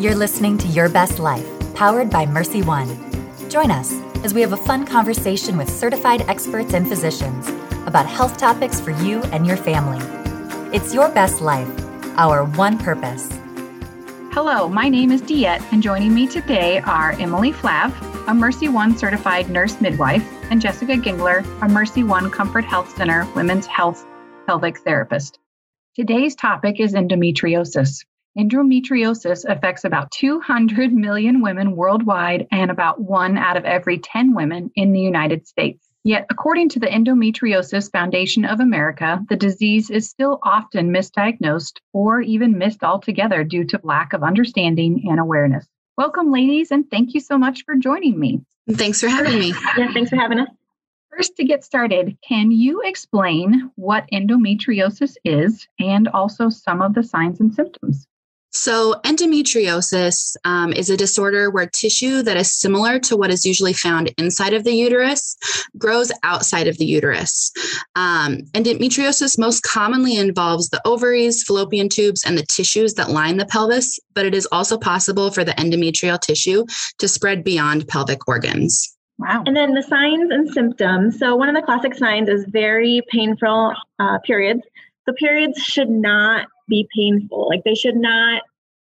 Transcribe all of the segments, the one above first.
You're listening to Your Best Life, powered by Mercy One. Join us as we have a fun conversation with certified experts and physicians about health topics for you and your family. It's Your Best Life, our one purpose. Hello, my name is Diet, and joining me today are Emily Flahive, a Mercy One certified nurse midwife, and Jessica Gengler, a Mercy One Comfort Health Center women's health pelvic therapist. Today's topic is endometriosis. Endometriosis affects about 200 million women worldwide and about one out of every 10 women in the United States. Yet, according to the Endometriosis Foundation of America, the disease is still often misdiagnosed or even missed altogether due to lack of understanding and awareness. Welcome, ladies, and thank you so much for joining me. Thanks for having me. Yeah, thanks for having us. First, to get started, can you explain what endometriosis is and also some of the signs and symptoms? So, endometriosis um, is a disorder where tissue that is similar to what is usually found inside of the uterus grows outside of the uterus. Um, endometriosis most commonly involves the ovaries, fallopian tubes, and the tissues that line the pelvis, but it is also possible for the endometrial tissue to spread beyond pelvic organs. Wow. And then the signs and symptoms. So, one of the classic signs is very painful uh, periods. So, periods should not be painful. Like, they should not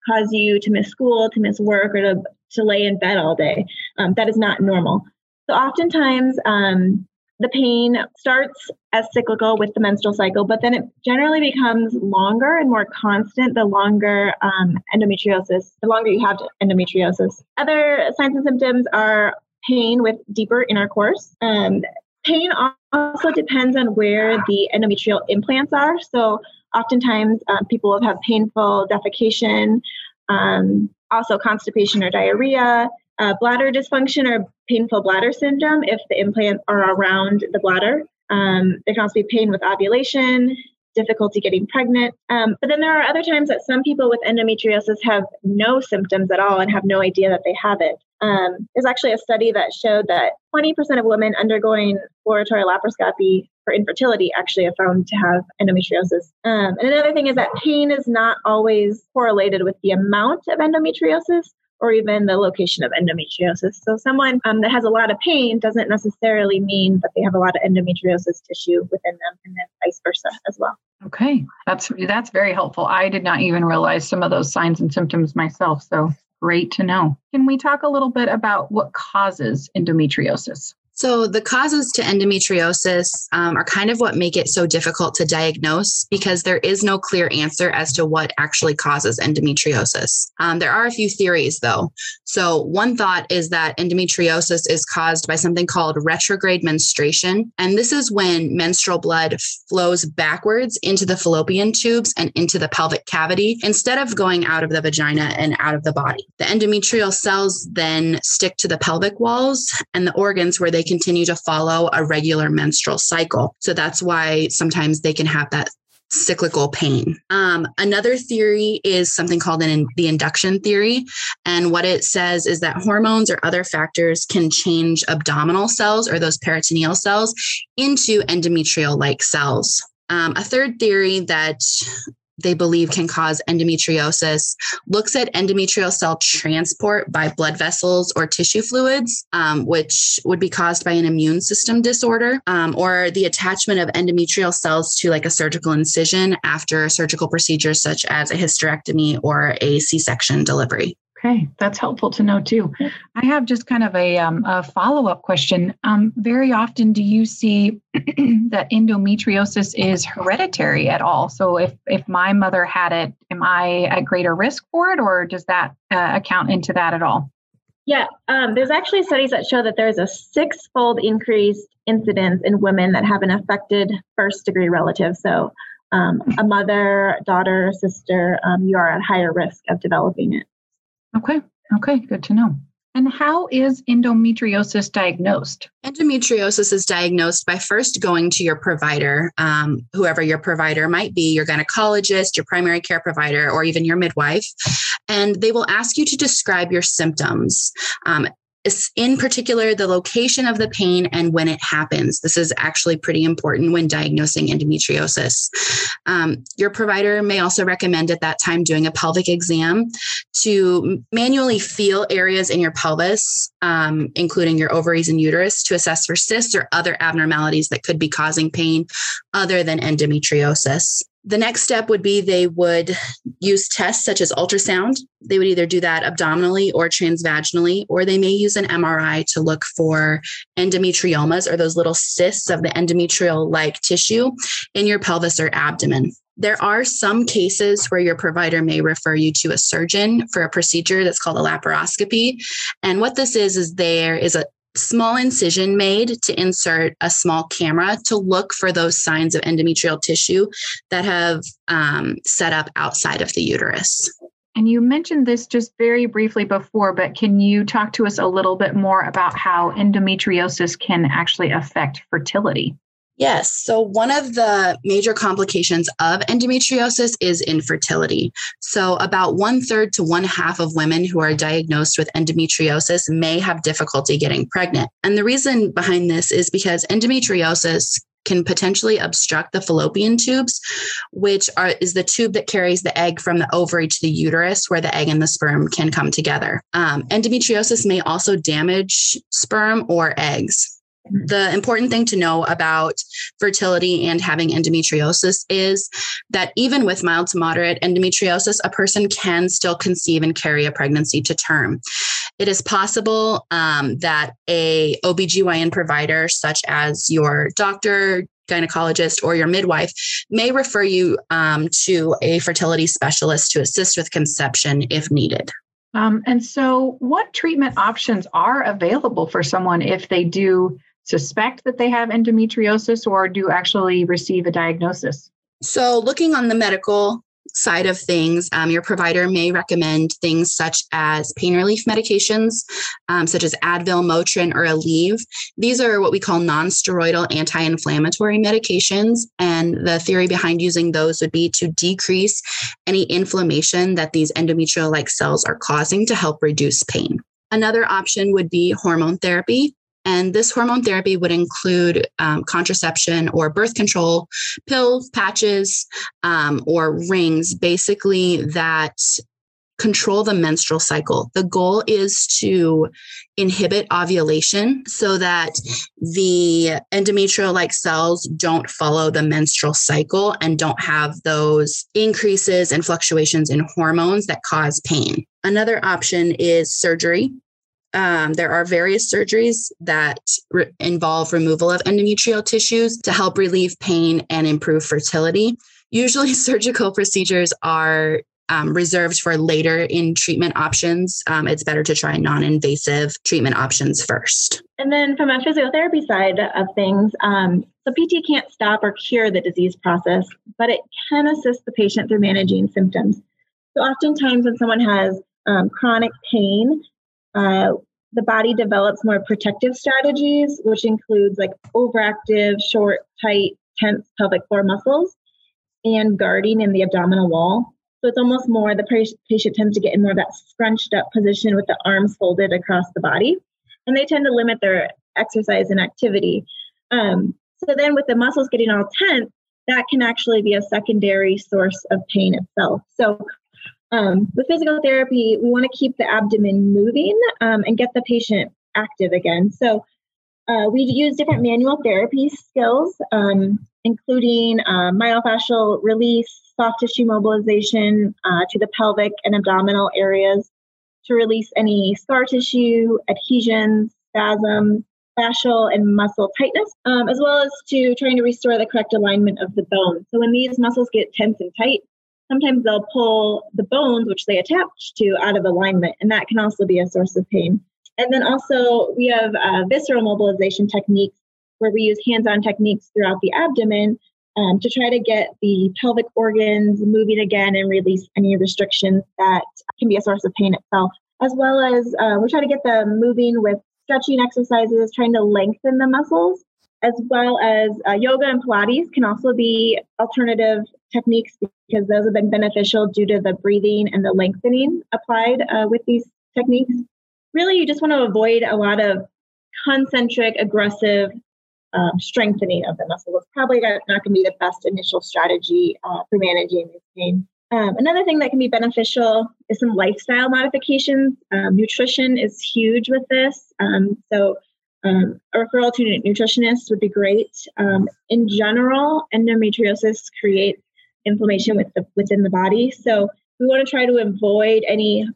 cause you to miss school, to miss work, or to, to lay in bed all day. Um, that is not normal. So, oftentimes, um, the pain starts as cyclical with the menstrual cycle, but then it generally becomes longer and more constant the longer um, endometriosis, the longer you have endometriosis. Other signs and symptoms are pain with deeper intercourse. Um, pain also depends on where the endometrial implants are. So, oftentimes, um, people will have painful defecation, um, also constipation or diarrhea, uh, bladder dysfunction or painful bladder syndrome if the implants are around the bladder. Um, there can also be pain with ovulation, difficulty getting pregnant. Um, but then there are other times that some people with endometriosis have no symptoms at all and have no idea that they have it. Um, there's actually a study that showed that 20% of women undergoing exploratory laparoscopy for infertility actually are found to have endometriosis. Um, and another thing is that pain is not always correlated with the amount of endometriosis or even the location of endometriosis. So, someone um, that has a lot of pain doesn't necessarily mean that they have a lot of endometriosis tissue within them, and then vice versa as well. Okay, that's that's very helpful. I did not even realize some of those signs and symptoms myself. So great to know. Can we talk a little bit about what causes endometriosis? So, the causes to endometriosis um, are kind of what make it so difficult to diagnose because there is no clear answer as to what actually causes endometriosis. Um, there are a few theories, though. So, one thought is that endometriosis is caused by something called retrograde menstruation. And this is when menstrual blood flows backwards into the fallopian tubes and into the pelvic cavity instead of going out of the vagina and out of the body. The endometrial cells then stick to the pelvic walls and the organs where they continue to follow a regular menstrual cycle. So that's why sometimes they can have that cyclical pain. Um, another theory is something called an, the induction theory. And what it says is that hormones or other factors can change abdominal cells or those peritoneal cells into endometrial like cells. Um, a third theory that they believe can cause endometriosis looks at endometrial cell transport by blood vessels or tissue fluids, um, which would be caused by an immune system disorder, um, or the attachment of endometrial cells to like a surgical incision after surgical procedures such as a hysterectomy or a C section delivery. Okay, that's helpful to know too. I have just kind of a, um, a follow up question. Um, very often, do you see that endometriosis is hereditary at all? So, if if my mother had it, am I at greater risk for it, or does that uh, account into that at all? Yeah, um, there's actually studies that show that there's a six-fold increased incidence in women that have an affected first-degree relative. So, um, a mother, daughter, sister, um, you are at higher risk of developing it. Okay. Okay. Good to know. And how is endometriosis diagnosed? Endometriosis is diagnosed by first going to your provider, um, whoever your provider might be, your gynecologist, your primary care provider, or even your midwife. And they will ask you to describe your symptoms. Um, in particular the location of the pain and when it happens. This is actually pretty important when diagnosing endometriosis. Um, your provider may also recommend at that time doing a pelvic exam to manually feel areas in your pelvis, um, including your ovaries and uterus, to assess for cysts or other abnormalities that could be causing pain other than endometriosis. The next step would be they would use tests such as ultrasound. They would either do that abdominally or transvaginally, or they may use an MRI to look for endometriomas or those little cysts of the endometrial like tissue in your pelvis or abdomen. There are some cases where your provider may refer you to a surgeon for a procedure that's called a laparoscopy. And what this is, is there is a small incision made to insert a small camera to look for those signs of endometrial tissue that have um, set up outside of the uterus. And you mentioned this just very briefly before, but can you talk to us a little bit more about how endometriosis can actually affect fertility? Yes. So, one of the major complications of endometriosis is infertility. So, about one third to one half of women who are diagnosed with endometriosis may have difficulty getting pregnant. And the reason behind this is because endometriosis can potentially obstruct the fallopian tubes, which are, is the tube that carries the egg from the ovary to the uterus, where the egg and the sperm can come together. Um, endometriosis may also damage sperm or eggs the important thing to know about fertility and having endometriosis is that even with mild to moderate endometriosis, a person can still conceive and carry a pregnancy to term. It is possible um, that a OBGYN provider, such as your doctor, gynecologist, or your midwife, may refer you um, to a fertility specialist to assist with conception if needed. Um, and so, what treatment options are available for someone if they do? Suspect that they have endometriosis or do actually receive a diagnosis? So, looking on the medical side of things, um, your provider may recommend things such as pain relief medications, um, such as Advil, Motrin, or Aleve. These are what we call non-steroidal anti-inflammatory medications, and the theory behind using those would be to decrease any inflammation that these endometrial-like cells are causing to help reduce pain. Another option would be hormone therapy. And this hormone therapy would include um, contraception or birth control pills, patches, um, or rings, basically that control the menstrual cycle. The goal is to inhibit ovulation so that the endometrial like cells don't follow the menstrual cycle and don't have those increases and fluctuations in hormones that cause pain. Another option is surgery um, there are various surgeries that re- involve removal of endometrial tissues to help relieve pain and improve fertility. Usually, surgical procedures are um, reserved for later in treatment options. Um, it's better to try non invasive treatment options first. And then, from a physiotherapy side of things, um, so PT can't stop or cure the disease process, but it can assist the patient through managing symptoms. So, oftentimes, when someone has um, chronic pain, uh, the body develops more protective strategies, which includes like overactive, short, tight, tense pelvic floor muscles and guarding in the abdominal wall. So it's almost more the patient tends to get in more of that scrunched up position with the arms folded across the body. And they tend to limit their exercise and activity. Um, so then with the muscles getting all tense, that can actually be a secondary source of pain itself. So um, with physical therapy, we want to keep the abdomen moving um, and get the patient active again. So uh, we use different manual therapy skills, um, including uh, myofascial release, soft tissue mobilization uh, to the pelvic and abdominal areas to release any scar tissue, adhesions, spasms, fascial and muscle tightness, um, as well as to trying to restore the correct alignment of the bone. So when these muscles get tense and tight, sometimes they'll pull the bones, which they attach to, out of alignment, and that can also be a source of pain. And then also, we have uh, visceral mobilization techniques where we use hands on techniques throughout the abdomen um, to try to get the pelvic organs moving again and release any restrictions that can be a source of pain itself. As well as uh, we try to get them moving with stretching exercises, trying to lengthen the muscles as well as uh, yoga and Pilates can also be alternative techniques because those have been beneficial due to the breathing and the lengthening applied uh, with these techniques. really you just want to avoid a lot of concentric, aggressive um, strengthening of the muscle. It's probably not, going to be the best initial strategy uh, for managing this pain. Um, another thing that can be beneficial is some lifestyle modifications. Um, nutrition is huge with this. Um, so, um, a referral to a nutritionist would be great. Um, in general, endometriosis creates inflammation with the, within the body. So, we want to try to avoid any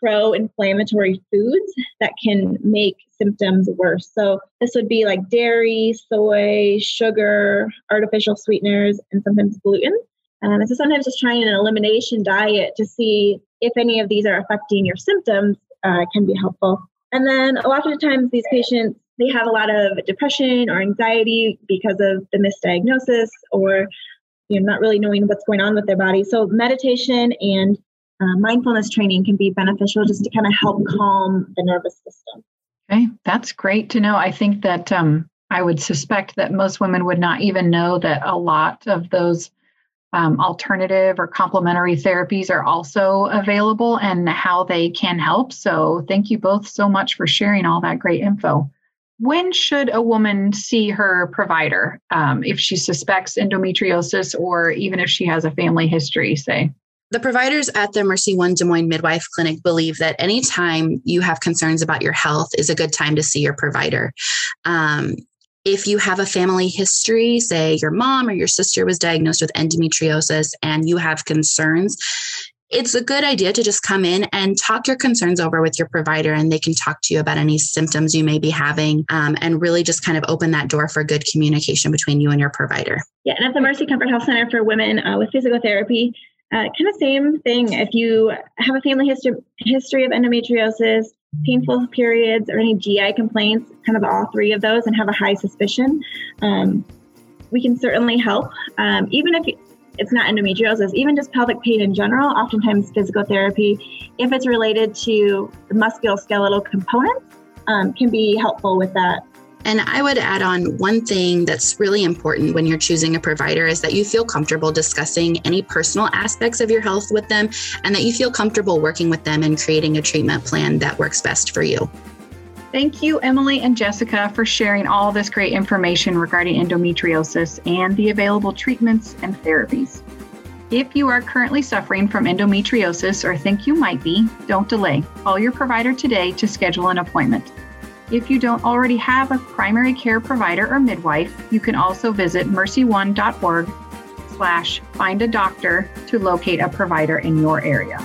pro inflammatory foods that can make symptoms worse. So, this would be like dairy, soy, sugar, artificial sweeteners, and sometimes gluten. Um, and so sometimes just trying an elimination diet to see if any of these are affecting your symptoms uh, can be helpful. And then a lot of the times these patients they have a lot of depression or anxiety because of the misdiagnosis or you know not really knowing what's going on with their body. So meditation and uh, mindfulness training can be beneficial just to kind of help calm the nervous system. Okay, that's great to know. I think that um, I would suspect that most women would not even know that a lot of those um, alternative or complementary therapies are also available and how they can help. So, thank you both so much for sharing all that great info. When should a woman see her provider um, if she suspects endometriosis or even if she has a family history, say? The providers at the Mercy One Des Moines Midwife Clinic believe that anytime you have concerns about your health is a good time to see your provider. Um, if you have a family history, say your mom or your sister was diagnosed with endometriosis and you have concerns, it's a good idea to just come in and talk your concerns over with your provider and they can talk to you about any symptoms you may be having um, and really just kind of open that door for good communication between you and your provider. Yeah, and at the Mercy Comfort Health Center for Women uh, with Physical Therapy, uh, kind of same thing. If you have a family history history of endometriosis, painful periods, or any GI complaints, kind of all three of those, and have a high suspicion, um, we can certainly help. Um, even if it's not endometriosis, even just pelvic pain in general, oftentimes physical therapy, if it's related to the musculoskeletal components, um, can be helpful with that and I would add on one thing that's really important when you're choosing a provider is that you feel comfortable discussing any personal aspects of your health with them and that you feel comfortable working with them and creating a treatment plan that works best for you. Thank you, Emily and Jessica, for sharing all this great information regarding endometriosis and the available treatments and therapies. If you are currently suffering from endometriosis or think you might be, don't delay. Call your provider today to schedule an appointment. If you don't already have a primary care provider or midwife, you can also visit mercyone.org slash find a doctor to locate a provider in your area.